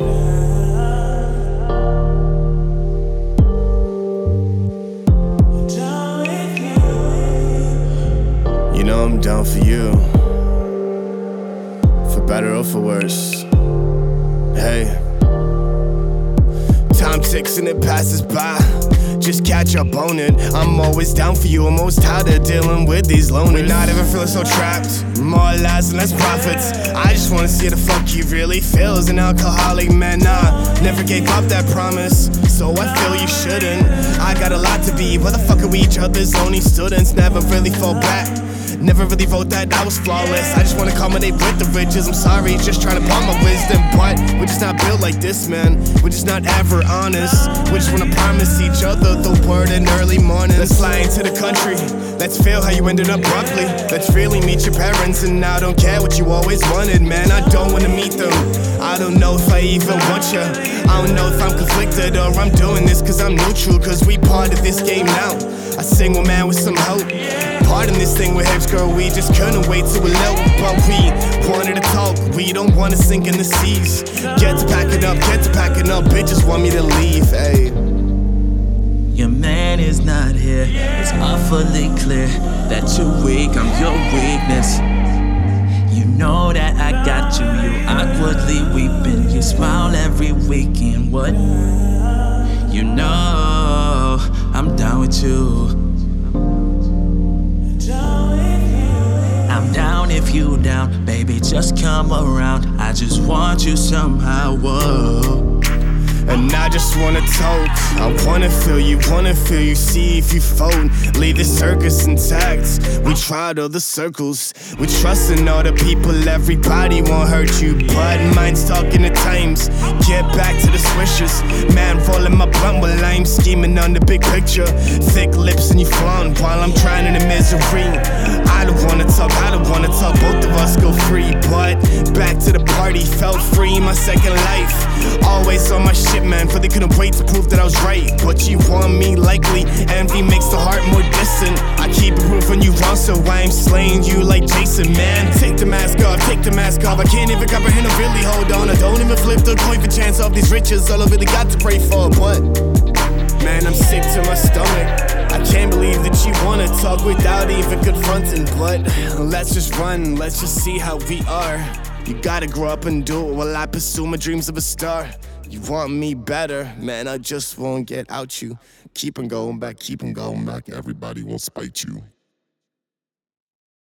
You know I'm down for you. For better or for worse. Hey. Time ticks and it passes by. Just catch up on it. I'm always down for you. I'm always tired of dealing with these loners. We're not ever feeling so trapped. More lies and less profits. I just wanna see the fuck you really feel as an alcoholic man. Nah, never gave up that promise. So I feel you shouldn't. I got a lot to be. Why the fuck are we each other's only students? Never really fall back. Never really wrote that I was flawless. I just wanna accommodate with the riches. I'm sorry, just trying to bond my wisdom. But we're just not built like this, man. We're just not ever honest. We just wanna promise each other the word in early morning. Let's fly into the country. Let's feel how you ended up abruptly. Let's really meet your parents. And I don't care what you always wanted, man. I don't wanna meet them. I don't know if I even want you. I don't know if I'm conflicted or I'm doing this cause I'm neutral. Cause we part of this game now. A single man with some hope. Pardon this thing with hips, girl. We just couldn't wait to elope. But we wanted to talk. We don't wanna sink in the seas. Get to packing up, get to packing up. Bitches want me to leave, ayy. Your man is not here. It's awfully clear that you're weak. I'm your weakness. Awkwardly weeping. You smile every weekend. What? You know I'm down with you. I'm down if you down, baby. Just come around. I just want you somehow. Whoa. And I just wanna talk. I wanna feel you, wanna feel you, see if you fold. Leave the circus intact. We tried all the circles. We trust in all the people, everybody won't hurt you. But mine's talking at times. Get back to the swishers. Man, rolling my blunt while I'm scheming on the big picture. Thick lips and you flaunt while I'm trying in the misery. I don't wanna talk, I don't wanna talk. Felt free, my second life. Always on my shit, man, for they couldn't wait to prove that I was right. But you want me likely, envy makes the heart more distant. I keep it proving you wrong, so I'm slaying you like Jason, man. Take the mask off, take the mask off. I can't even comprehend or really hold on. I don't even flip the coin for chance of these riches. All I really got to pray for, but man, I'm sick to my stomach. I can't believe that you wanna talk without even confronting. But let's just run, let's just see how we are. You gotta grow up and do it while I pursue my dreams of a star. You want me better, man, I just won't get out you. Keep on going back, keep on going back. Everybody will spite you.